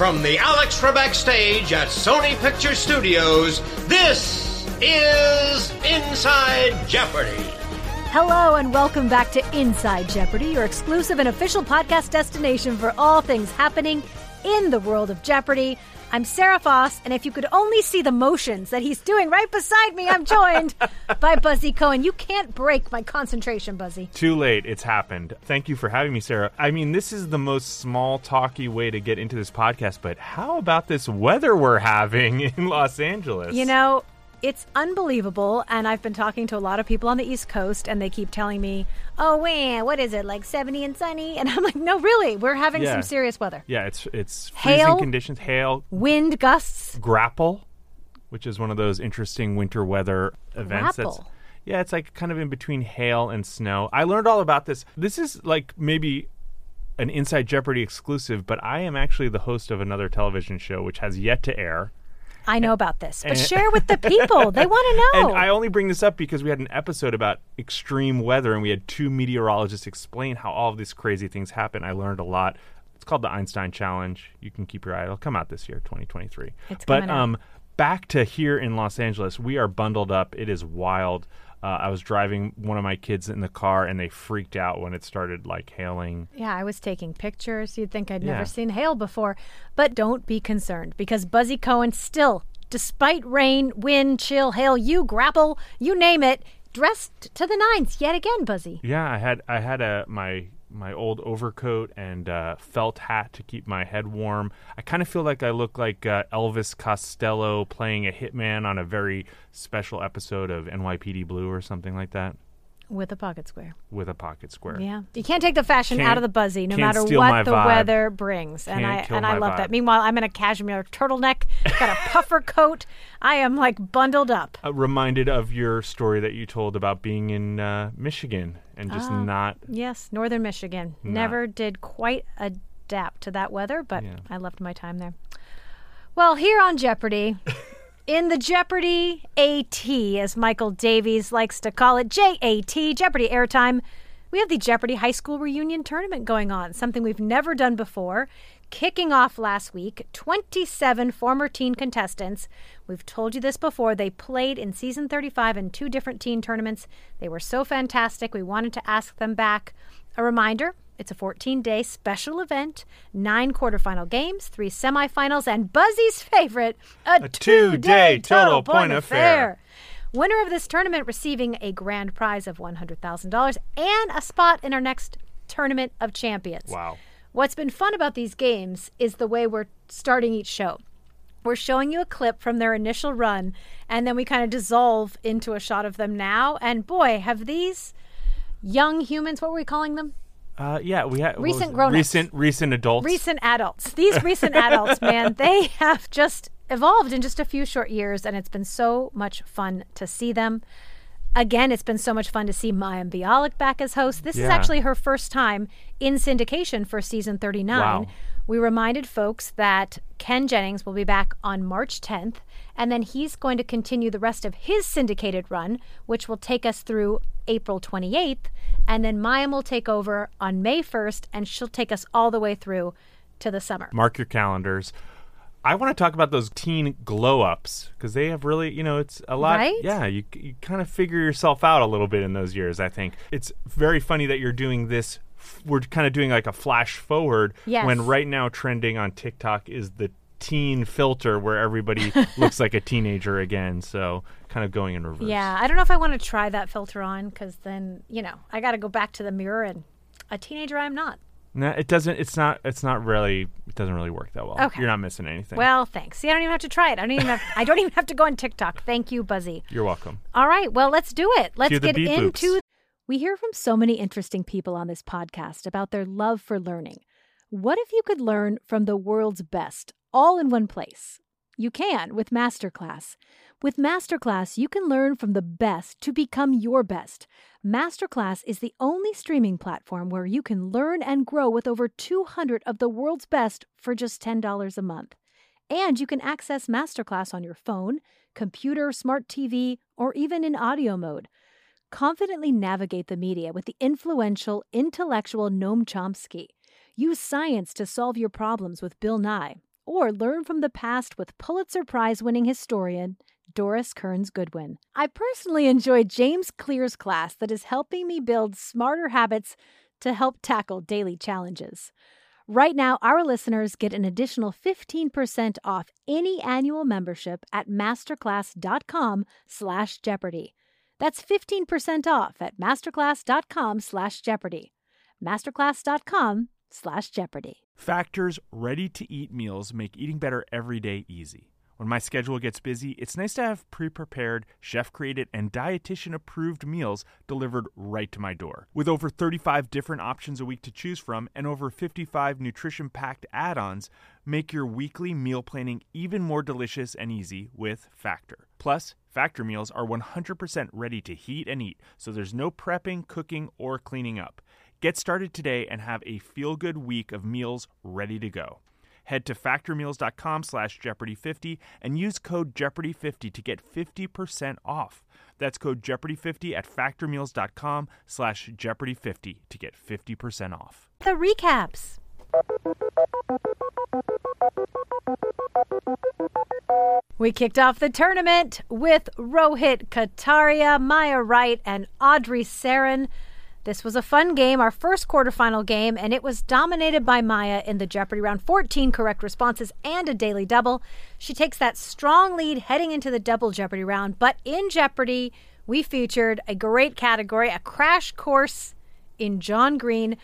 From the Alex Trebek stage at Sony Picture Studios, this is Inside Jeopardy! Hello, and welcome back to Inside Jeopardy, your exclusive and official podcast destination for all things happening in the world of Jeopardy! I'm Sarah Foss, and if you could only see the motions that he's doing right beside me, I'm joined by Buzzy Cohen. You can't break my concentration, Buzzy. Too late. It's happened. Thank you for having me, Sarah. I mean, this is the most small talky way to get into this podcast, but how about this weather we're having in Los Angeles? You know, it's unbelievable. And I've been talking to a lot of people on the East Coast, and they keep telling me, oh, man, what is it, like 70 and sunny? And I'm like, no, really, we're having Yeah. some serious weather. Yeah, it's it's freezing Hail? conditions, hail, Wind gusts. graupel, which is one of those interesting winter weather events. That's, Graupel? yeah, it's like kind of in between hail and snow. I learned all about this. This is like maybe an Inside Jeopardy exclusive, but I am actually the host of another television show which has yet to air. I know about this, but share with the people. They want to know. And I only bring this up because we had an episode about extreme weather and we had two meteorologists explain how all of these crazy things happen. I learned a lot. It's called the Einstein Challenge. You can keep your eye. It'll come out this year, 2023. It's but um back to here in Los Angeles, we are bundled up. It is wild. Uh, I was driving one of my kids in the car and they freaked out when it started like hailing. Yeah, I was taking pictures. You'd think I'd Yeah. never seen hail before. But don't be concerned because Buzzy Cohen still, despite rain, wind, chill, hail, you graupel, you name it, dressed to the nines yet again, Buzzy. Yeah, I had I had a my my old overcoat and uh, felt hat to keep my head warm. I kind of feel like I look like uh, Elvis Costello playing a hitman on a very special episode of NYPD Blue or something like that With a pocket square. with a pocket square. Yeah. You can't take the fashion Can't- out of the Buzzy no matter what the vibe. weather brings. And Can't I kill and I love that. Meanwhile, I'm in a cashmere turtleneck, got a puffer coat. I am like bundled up. Uh, reminded of your story that you told about being in uh, Michigan and just Ah. not. Yes, northern Michigan. Not- Never did quite adapt to that weather, but Yeah. I loved my time there. Well, here on Jeopardy, in the Jeopardy AT, as Michael Davies likes to call it, JAT, Jeopardy Airtime, we have the Jeopardy High School Reunion Tournament going on, something we've never done before. Kicking off last week, 27 former teen contestants. We've told you this before. They played in season 35 in two different teen tournaments. They were so fantastic. We wanted to ask them back. A reminder it's a 14 day special event, nine quarterfinal games, three semifinals, and Buzzy's favorite, a, A two-day total point affair. Winner of this tournament receiving a grand prize of $100,000 and a spot in our next tournament of champions. Wow. What's been fun about these games is the way we're starting each show. We're showing you a clip from their initial run, and then we kind of dissolve into a shot of them now. And boy, have these young humans, what were we calling them? Uh, yeah, we had Recent it? grown-ups. recent recent adults. Recent adults. These recent adults, man, they have just evolved in just a few short years, and it's been so much fun to see them. Again, it's been so much fun to see Mayim Bialik back as host. This is actually her first time in syndication for season 39. Wow. We reminded folks that Ken Jennings will be back on March 10th, and then he's going to continue the rest of his syndicated run, which will take us through April 28th. And then Mayim will take over on May 1st, and she'll take us all the way through to the summer. Mark your calendars. I want to talk about those teen glow ups because they have really, you know, it's a lot. Right? Yeah, you, you kind of figure yourself out a little bit in those years, I think. It's very funny that you're doing this. We're kind of doing like a flash forward Yes. when right now trending on TikTok is the teen filter where everybody looks like a teenager again. So kind of going in reverse. Yeah, I don't know if I want to try that filter on because then, you know, I got to go back to the mirror and a teenager I'm not. No, it doesn't. It's not. It's not really. It doesn't really work that well. Okay. You're not missing anything. Well, thanks. See, I don't even have to try it. I don't even have, I don't even have to go on TikTok. Thank you, Buzzy. you're welcome. All right, well, let's do it. Let's Cue get into. We hear from so many interesting people on this podcast about their love for learning. What if you could learn from the world's best all in one place? You can with Masterclass. With Masterclass, you can learn from the best to become your best. Masterclass is the only streaming platform where you can learn and grow with over 200 of the world's best for just $10 a month. And you can access Masterclass on your phone, computer, smart TV, or even in audio mode. Confidently navigate the media with the influential, intellectual Noam Chomsky. Use science to solve your problems with Bill Nye. Or learn from the past with Pulitzer Prize winning historian Doris Kearns Goodwin. I personally enjoy James Clear's class that is helping me build smarter habits to help tackle daily challenges. Right now, our listeners get an additional 15% off any annual membership at masterclass.com slash Jeopardy. That's 15% off at masterclass.com slash Jeopardy. masterclass.com slash Jeopardy. Factor's ready to eat meals make eating better every day easy. When my schedule gets busy, it's nice to have pre prepared, chef created, and dietitian approved meals delivered right to my door. With over 35 different options a week to choose from and over 55 nutrition packed add ons, make your weekly meal planning even more delicious and easy with Factor. Plus, Factor meals are 100% ready to heat and eat, so there's no prepping, cooking, or cleaning up. Get started today and have a feel good week of meals ready to go. Head to factormeals.com slash Jeopardy50 and use code Jeopardy50 to get 50% off. That's code Jeopardy50 at factormeals.com slash Jeopardy50 to get 50% off. The recaps. We kicked off the tournament with Rohit Kataria, Maya Wright, and Audrey Sarin. This was a fun game, our first quarterfinal game, and it was dominated by Maya in the Jeopardy round. 14 correct responses and a daily double. She takes that strong lead heading into the double Jeopardy round. But in Jeopardy, we featured a great category, a crash course in John Green.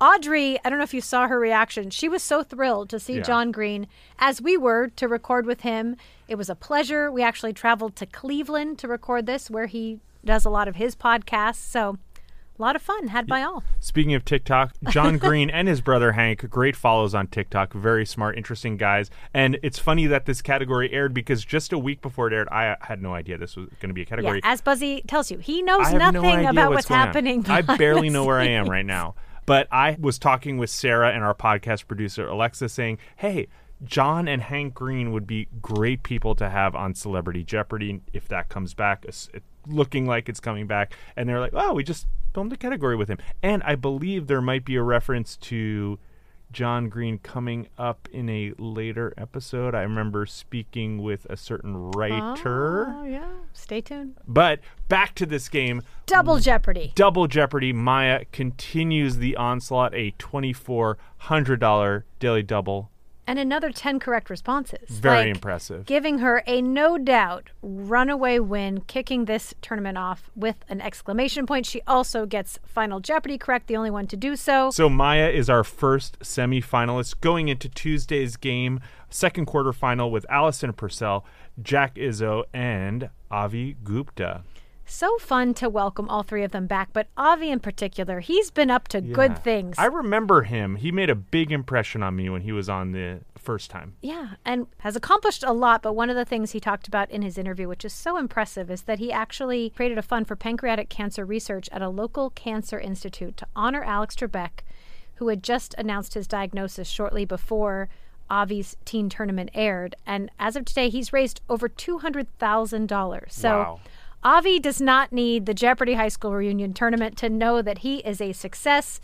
Audrey, I don't know if you saw her reaction. She was so thrilled to see Yeah. John Green, as we were to record with him. It was a pleasure. We actually traveled to Cleveland to record this, where he does a lot of his podcasts. So, a lot of fun had by all. Speaking of TikTok, John Green and his brother Hank, great follows on TikTok, very smart, interesting guys. And it's funny that this category aired because just a week before it aired, I had no idea this was going to be a Yeah, category. as Buzzy tells you, he knows nothing no about what's, what's, happening. I barely know where I am right now. But I was talking with Sarah and our podcast producer Alexa saying, "Hey, John and Hank Green would be great people to have on Celebrity Jeopardy if that comes back. It's looking like it's coming back." And they're like, "Oh, we just filmed a category with him." And I believe there might be a reference to John Green coming up in a later episode. I remember speaking with a certain writer. Oh, yeah. Stay tuned. But back to this game. Double Jeopardy. Double Jeopardy, Maya continues the onslaught, a $2,400 daily double. And another 10 correct responses. Very Like, impressive. Giving her a no doubt runaway win, kicking this tournament off with an exclamation point. She also gets Final Jeopardy correct, the only one to do so. So Maya is our first semifinalist going into Tuesday's game, second quarterfinal with Allison Purcell, Jack Izzo, and Avi Gupta. So fun to welcome all three of them back, but Avi in particular, he's been up to good things. I remember him. He made a big impression on me when he was on the first time. Yeah, and has accomplished a lot. But one of the things he talked about in his interview, which is so impressive, is that he actually created a fund for pancreatic cancer research at a local cancer institute to honor Alex Trebek, who had just announced his diagnosis shortly before Avi's teen tournament aired. And as of today, he's raised over $200,000. So Wow. Avi does not need the Jeopardy High School Reunion tournament to know that he is a success.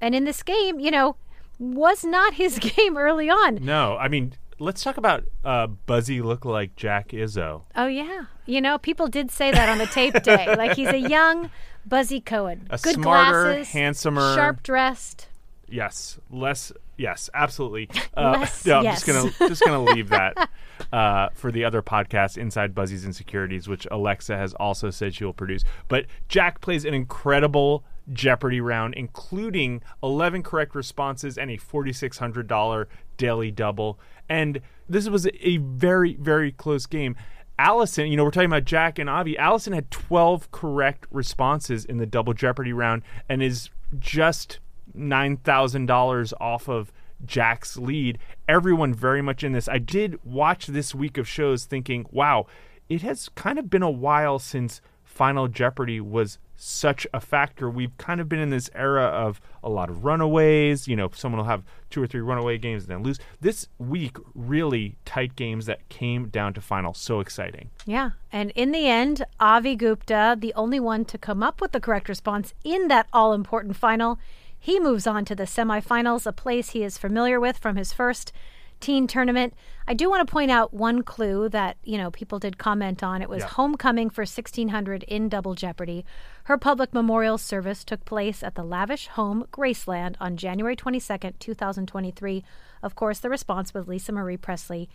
And in this game, you know, was not his game early on. No, I mean, let's talk about uh, Buzzy look like Jack Izzo. Oh yeah, you know people did say that on the tape day. Like he's a young Buzzy Cohen, A good smarter, glasses, handsomer- sharp dressed. Yes, less. Yes, absolutely. Uh, Less no, I'm yes. just gonna just gonna leave that uh, for the other podcast, Inside Buzzies Insecurities, which Alexa has also said she will produce. But Jack plays an incredible Jeopardy round, including 11 correct responses and a $4,600 daily double. And this was a very very close game. Allison, you know, we're talking about Jack and Avi. Allison had 12 correct responses in the double Jeopardy round and is just $9,000 off of Jack's lead. Everyone very much in this. I did watch this week of shows thinking, wow, it has kind of been a while since Final Jeopardy was such a factor. We've kind of been in this era of a lot of runaways. You know, someone will have two or three runaway games and then lose. This week, really tight games that came down to final. So exciting. Yeah, and in the end, Avi Gupta, the only one to come up with the correct response in that all important final, he moves on to the semifinals, a place he is familiar with from his first teen tournament. I do want to point out one clue that, you know, people did comment on. It was Yeah. homecoming for 1600 in Double Jeopardy. Her public memorial service took place at the lavish home Graceland on January 22nd, 2023. Of course, the response was Lisa Marie Presley.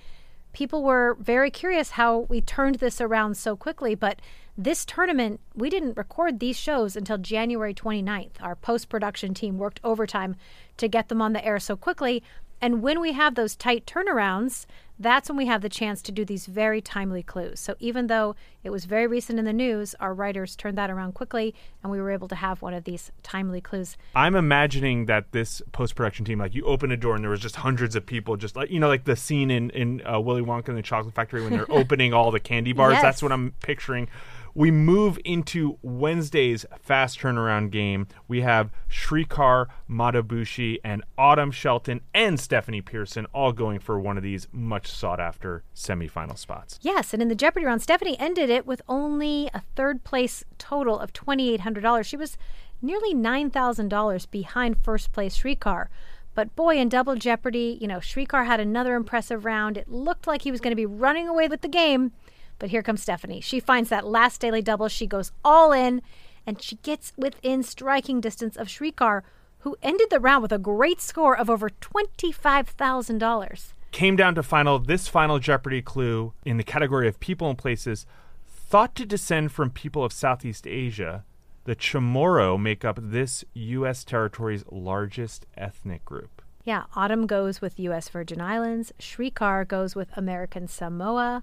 People were very curious how we turned this around so quickly, but this tournament, we didn't record these shows until January 29th. Our post production team worked overtime to get them on the air so quickly. And when we have those tight turnarounds, that's when we have the chance to do these very timely clues. So even though it was very recent in the news, our writers turned that around quickly and we were able to have one of these timely clues. I'm imagining that this post production team, like you open a door and there was just hundreds of people, just like you know, like the scene in in uh, Willy Wonka and the Chocolate Factory when they're opening all the candy bars. Yes. That's what I'm picturing. We move into Wednesday's fast turnaround game. We have Shrikar Matabushi and Autumn Shelton and Stephanie Pierson all going for one of these much sought after semifinal spots. Yes, and in the Jeopardy round, Stephanie ended it with only a third place total of $2,800. She was nearly $9,000 behind first place Shrikar. But boy, in Double Jeopardy, you know, Shrikar had another impressive round. It looked like he was going to be running away with the game. But here comes Stephanie. She finds that last daily double. She goes all in, and she gets within striking distance of Shrikar, who ended the round with a great score of over $25,000. came down to final this final Jeopardy clue in the category of people and places thought to descend from people of Southeast Asia. The Chamorro make up this U.S. territory's largest ethnic group. Yeah, Autumn goes with U.S. Virgin Islands. Shrikar goes with American Samoa.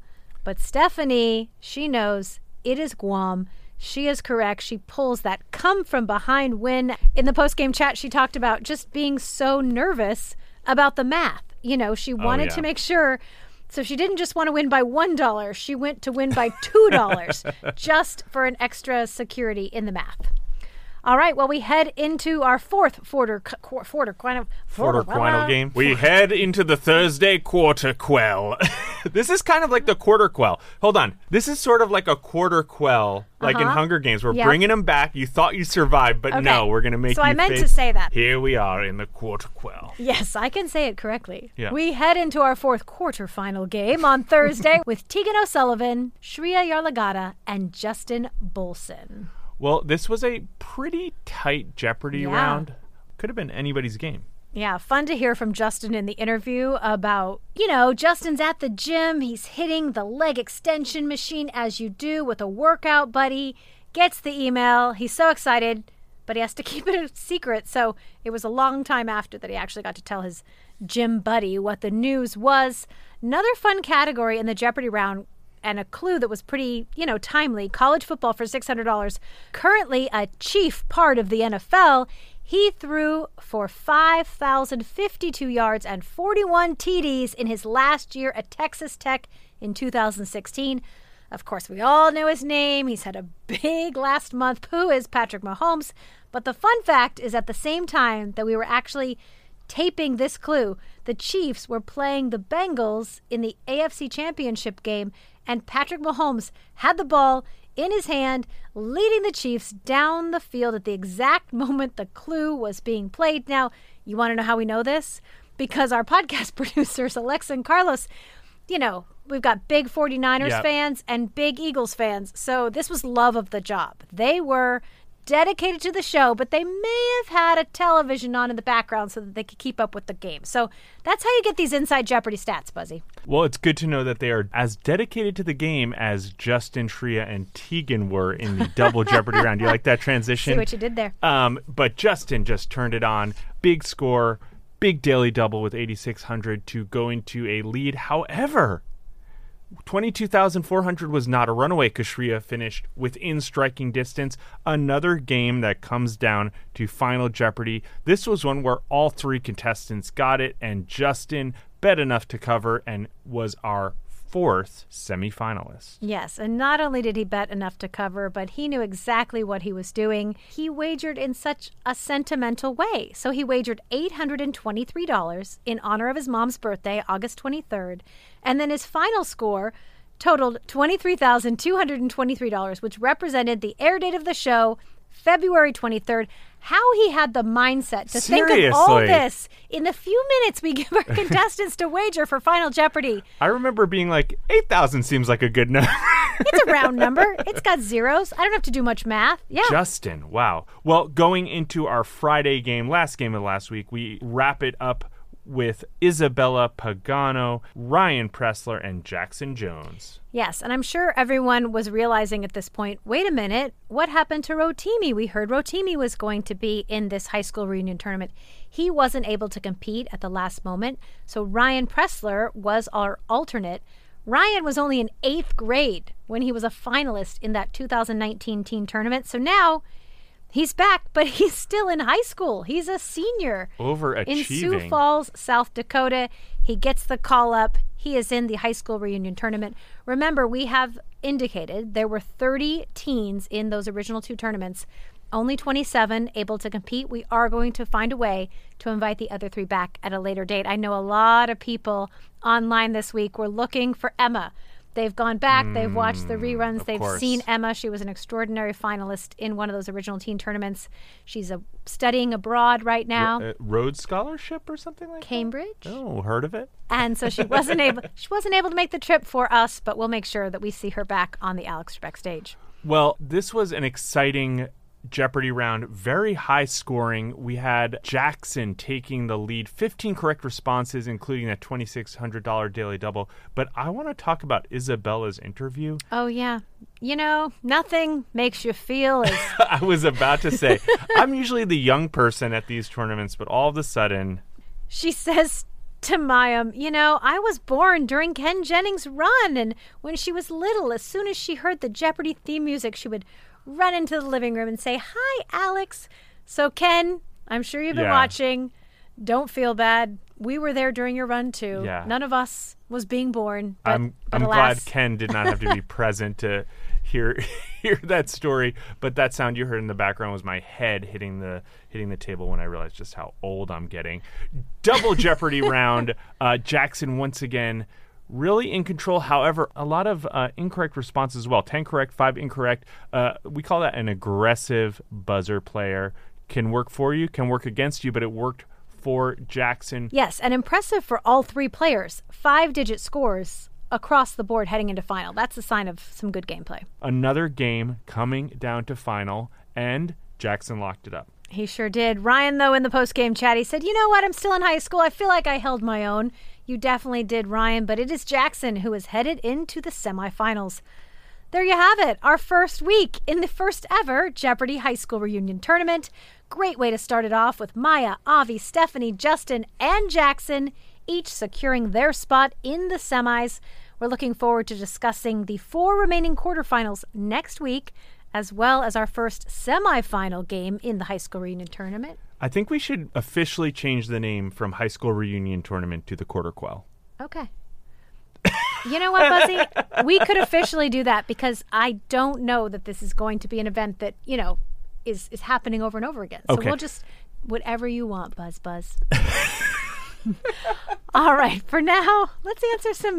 But Stephanie, she knows it is Guam. She is correct. She pulls that come from behind win. In the post game chat, she talked about just being so nervous about the math. You know, she oh, wanted yeah. to make sure. So she didn't just want to win by $1, she went to win by $2 just for an extra security in the math. All right, well, we head into our fourth Forder, qu- Forder, Quino, Quarter quinal game. We head into the Thursday quarter quell. this is kind of like the quarter quell. Hold on. This is sort of like a quarter quell, like in Uh-huh. Hunger Games. We're Yep. bringing them back. You thought you survived, but no, Okay. we're going to make So you I meant to face- say that. Here we are in the quarter quell. Yes, I can say it correctly. Yeah. We head into our fourth quarterfinal game on Thursday with Tegan O'Sullivan, Shreya Yarlagadda, and Justin Bolsen. Well, this was a pretty tight Jeopardy Yeah. round. Could have been anybody's game. Yeah, fun to hear from Justin in the interview about, you know, Justin's at the gym. He's hitting the leg extension machine as you do with a workout buddy. Gets the email. He's so excited, but he has to keep it a secret. So it was a long time after that he actually got to tell his gym buddy what the news was. Another fun category in the Jeopardy round and a clue that was pretty, you know, timely. College football for $600. Currently a chief part of the NFL. He threw for 5,052 yards and 41 TDs in his last year at Texas Tech in 2016. Of course, we all know his name. He's had a big last month. Who is Patrick Mahomes? But the fun fact is at the same time that we were actually taping this clue, the Chiefs were playing the Bengals in the AFC Championship game, and Patrick Mahomes had the ball in his hand, leading the Chiefs down the field at the exact moment the clue was being played. Now, you want to know how we know this? Because our podcast producers, Alexa and Carlos, you know, we've got big 49ers Yep. fans and big Eagles fans. So this was love of the job. They were dedicated to the show, but they may have had a television on in the background so that they could keep up with the game. So that's how you get these inside Jeopardy stats, Buzzy. Well, it's good to know that they are as dedicated to the game as Justin, Shreya and Tegan were in the double Jeopardy round. You like that transition? See what you did there. Um, but Justin just turned it on. Big score, big daily double with 8,600 to go into a lead. However, 22,400 was not a runaway. Kashria finished within striking distance. Another game that comes down to Final Jeopardy. This was one where all three contestants got it, and Justin bet enough to cover and was our fourth semifinalist. Yes, and not only did he bet enough to cover, but he knew exactly what he was doing. He wagered in such a sentimental way. So he wagered $823 in honor of his mom's birthday, August 23rd, and then his final score totaled $23,223, which represented the air date of the show, February 23rd. How he had the mindset to think of all this in the few minutes we give our contestants to wager for Final Jeopardy. I remember being like, 8,000 seems like a good number. It's a round number. It's got zeros. I don't have to do much math. Yeah. Justin, wow. Well, going into our Friday game, last game of last week, we wrap it up with Isabella Pagano, Ryan Pressler, and Jackson Jones. Yes, and I'm sure everyone was realizing at this point wait a minute, what happened to Rotimi? We heard Rotimi was going to be in this high school reunion tournament. He wasn't able to compete at the last moment, so Ryan Pressler was our alternate. Ryan was only in eighth grade when he was a finalist in that 2019 teen tournament, so now he's back, but he's still in high school. He's a senior Overachieving. in Sioux Falls, South Dakota. He gets the call up. He is in the high school reunion tournament. Remember, we have indicated there were 30 teens in those original two tournaments, only 27 able to compete. We are going to find a way to invite the other three back at a later date. I know a lot of people online this week were looking for Emma. They've gone back, they've watched the reruns, Mm, they've course. seen Emma. She was an extraordinary finalist in one of those original teen tournaments. She's a, studying abroad right now. Uh, Rhodes Scholarship or something like Cambridge. that? Cambridge. Oh, heard of it? and so she wasn't able she wasn't able to make the trip for us but we'll make sure that we see her back on the alex trebek stage Well, this was an exciting Jeopardy round, very high scoring. We had Jackson taking the lead, 15 correct responses, including that $2,600 daily double. But I want to talk about Isabella's interview. oh yeah you know nothing makes you feel as I was about to say, I'm usually the young person at these tournaments, but all of a sudden, she says to Mayim, you know, I was born during Ken Jennings' run, and when she was little, as soon as she heard the Jeopardy theme music, she would run into the living room and say, Hi, Alex. So, Ken, I'm sure you've been Yeah. watching. Don't feel bad. We were there during your run, too. Yeah. None of us was being born. But, I'm but I'm alas, glad Ken did not have to be present to hear hear that story. But that sound you heard in the background was my head hitting the hitting the table when I realized just how old I'm getting. Double Jeopardy round. Uh, Jackson once again. Really in control. However, a lot of uh, incorrect responses as well. 10 correct, 5 incorrect. Uh, we call that an aggressive buzzer player. Can work for you, can work against you, but it worked for Jackson. Yes, and impressive for all three players. Five digit scores across the board heading into final. That's a sign of some good gameplay. another game coming down to final, and Jackson locked it up. He sure did. Ryan, though, in the post game chat, he said, You know what? I'm still in high school. I feel like I held my own. You definitely did, Ryan, but it is Jackson who is headed into the semifinals. There you have it, our first week in the first ever Jeopardy High School Reunion Tournament. Great way to start it off with Maya, Avi, Stephanie, Justin, and Jackson each securing their spot in the semis. We're looking forward to discussing the four remaining quarterfinals next week, as well as our first semifinal game in the high school reunion tournament. I think we should officially change the name from High School Reunion Tournament to the Quarter Quell. Okay. You know what, Buzzy? we could officially do that because I don't know that this is going to be an event that, you know, is is happening over and over again. So Okay. we'll just whatever you want, Buzz Buzz. All right, for now, let's answer some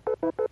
Thank you.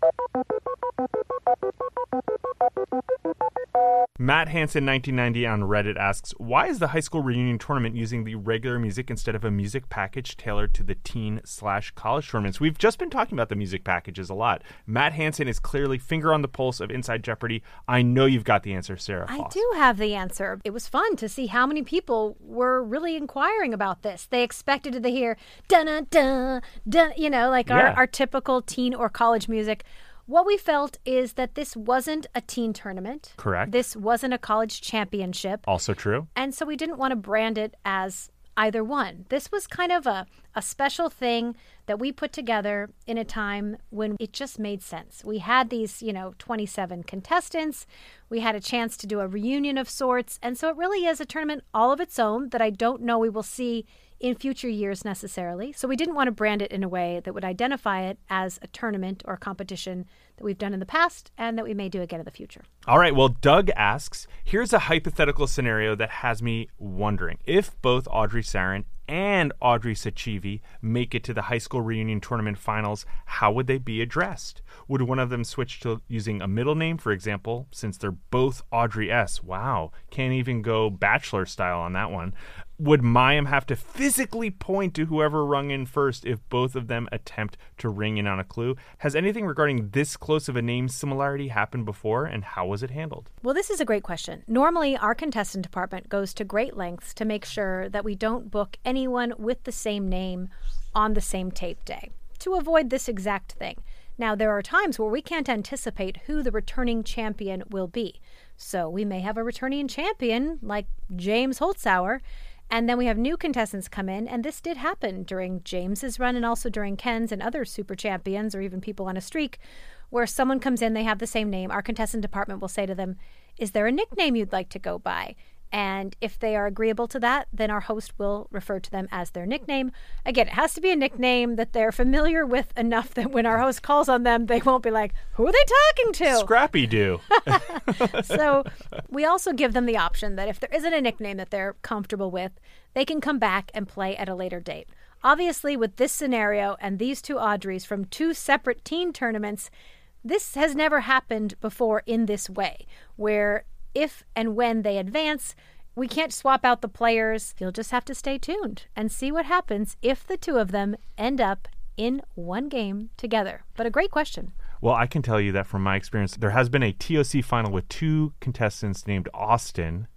Matt Hansen, 1990, on Reddit asks, Why is the high school reunion tournament using the regular music instead of a music package tailored to the teen slash college tournaments? We've just been talking about the music packages a lot. Matt Hansen is clearly finger on the pulse of Inside Jeopardy. I know you've got the answer, Sarah. I do have the answer. It was fun to see how many people were really inquiring about this. They expected to hear dun dun dun you know, like our, our typical teen or college music. What we felt is that this wasn't a teen tournament. Correct. This wasn't a college championship. Also true. And so we didn't want to brand it as either one. This was kind of a, a special thing that we put together in a time when it just made sense. We had these, you know, 27 contestants. We had a chance to do a reunion of sorts. And so it really is a tournament all of its own that I don't know we will see in future years necessarily. So we didn't want to brand it in a way that would identify it as a tournament or a competition that we've done in the past and that we may do again in the future. All right. Well, Doug asks here's a hypothetical scenario that has me wondering if both Audrey Sarin and Audrey Sachivi make it to the high school reunion tournament finals, how would they be addressed? Would one of them switch to using a middle name, for example, since they're both Audrey S? Wow. Can't even go bachelor style on that one would Mayim have to physically point to whoever rung in first if both of them attempt to ring in on a clue? Has anything regarding this close of a name similarity happened before, and how was it handled? Well, this is a great question. Normally, our contestant department goes to great lengths to make sure that we don't book anyone with the same name on the same tape day to avoid this exact thing. Now, there are times where we can't anticipate who the returning champion will be. So we may have a returning champion like James Holzhauer and then we have new contestants come in, and this did happen during James's run and also during Ken's and other super champions or even people on a streak, where someone comes in, they have the same name. Our contestant department will say to them, Is there a nickname you'd like to go by? And if they are agreeable to that, then our host will refer to them as their nickname. Again, it has to be a nickname that they're familiar with enough that when our host calls on them, they won't be like, Who are they talking to? Scrappy Doo. so we also give them the option that if there isn't a nickname that they're comfortable with, they can come back and play at a later date. Obviously, with this scenario and these two Audreys from two separate teen tournaments, this has never happened before in this way, where if and when they advance, we can't swap out the players. You'll just have to stay tuned and see what happens if the two of them end up in one game together. But a great question. Well, I can tell you that from my experience, there has been a TOC final with two contestants named Austin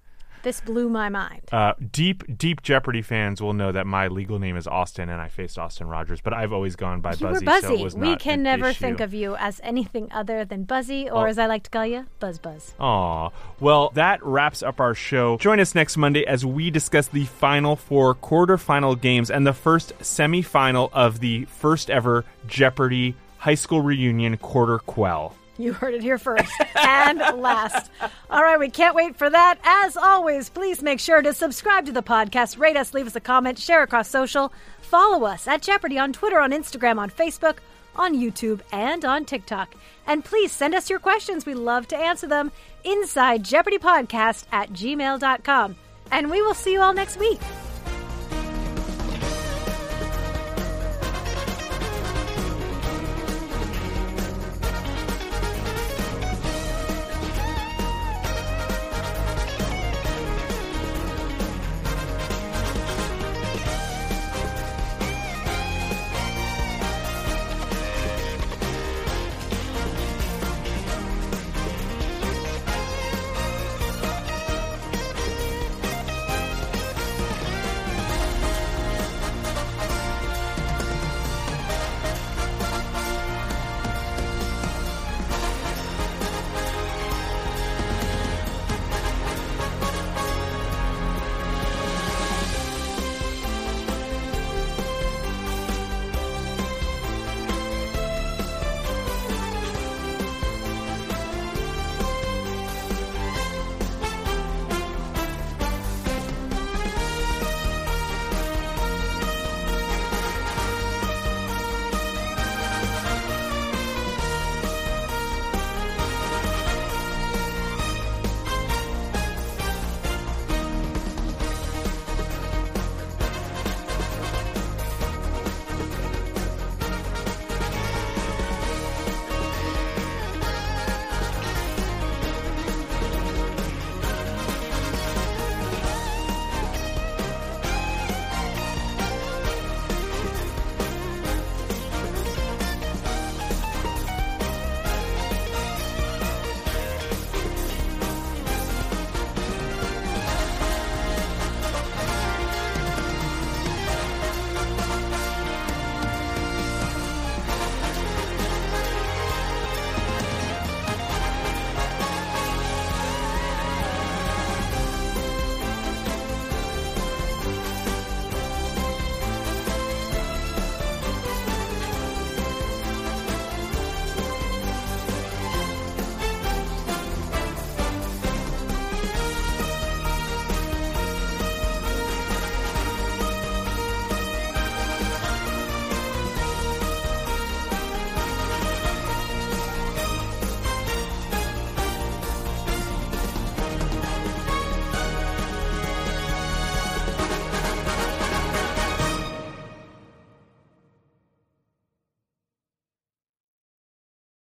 this blew my mind. Uh, deep, deep Jeopardy fans will know that my legal name is Austin, and I faced Austin Rogers, but I've always gone by you Buzzy. Were Buzzy. So we can never issue. think of you as anything other than Buzzy, or oh. as I like to call you, Buzz Buzz. Aw. Well, that wraps up our show. Join us next Monday as we discuss the final four quarterfinal games and the first semifinal of the first ever Jeopardy high school reunion quarter quell. You heard it here first and last. All right, we can't wait for that. As always, please make sure to subscribe to the podcast, rate us, leave us a comment, share across social, follow us at Jeopardy on Twitter, on Instagram, on Facebook, on YouTube, and on TikTok. And please send us your questions. We love to answer them inside Jeopardy Podcast at gmail.com. And we will see you all next week.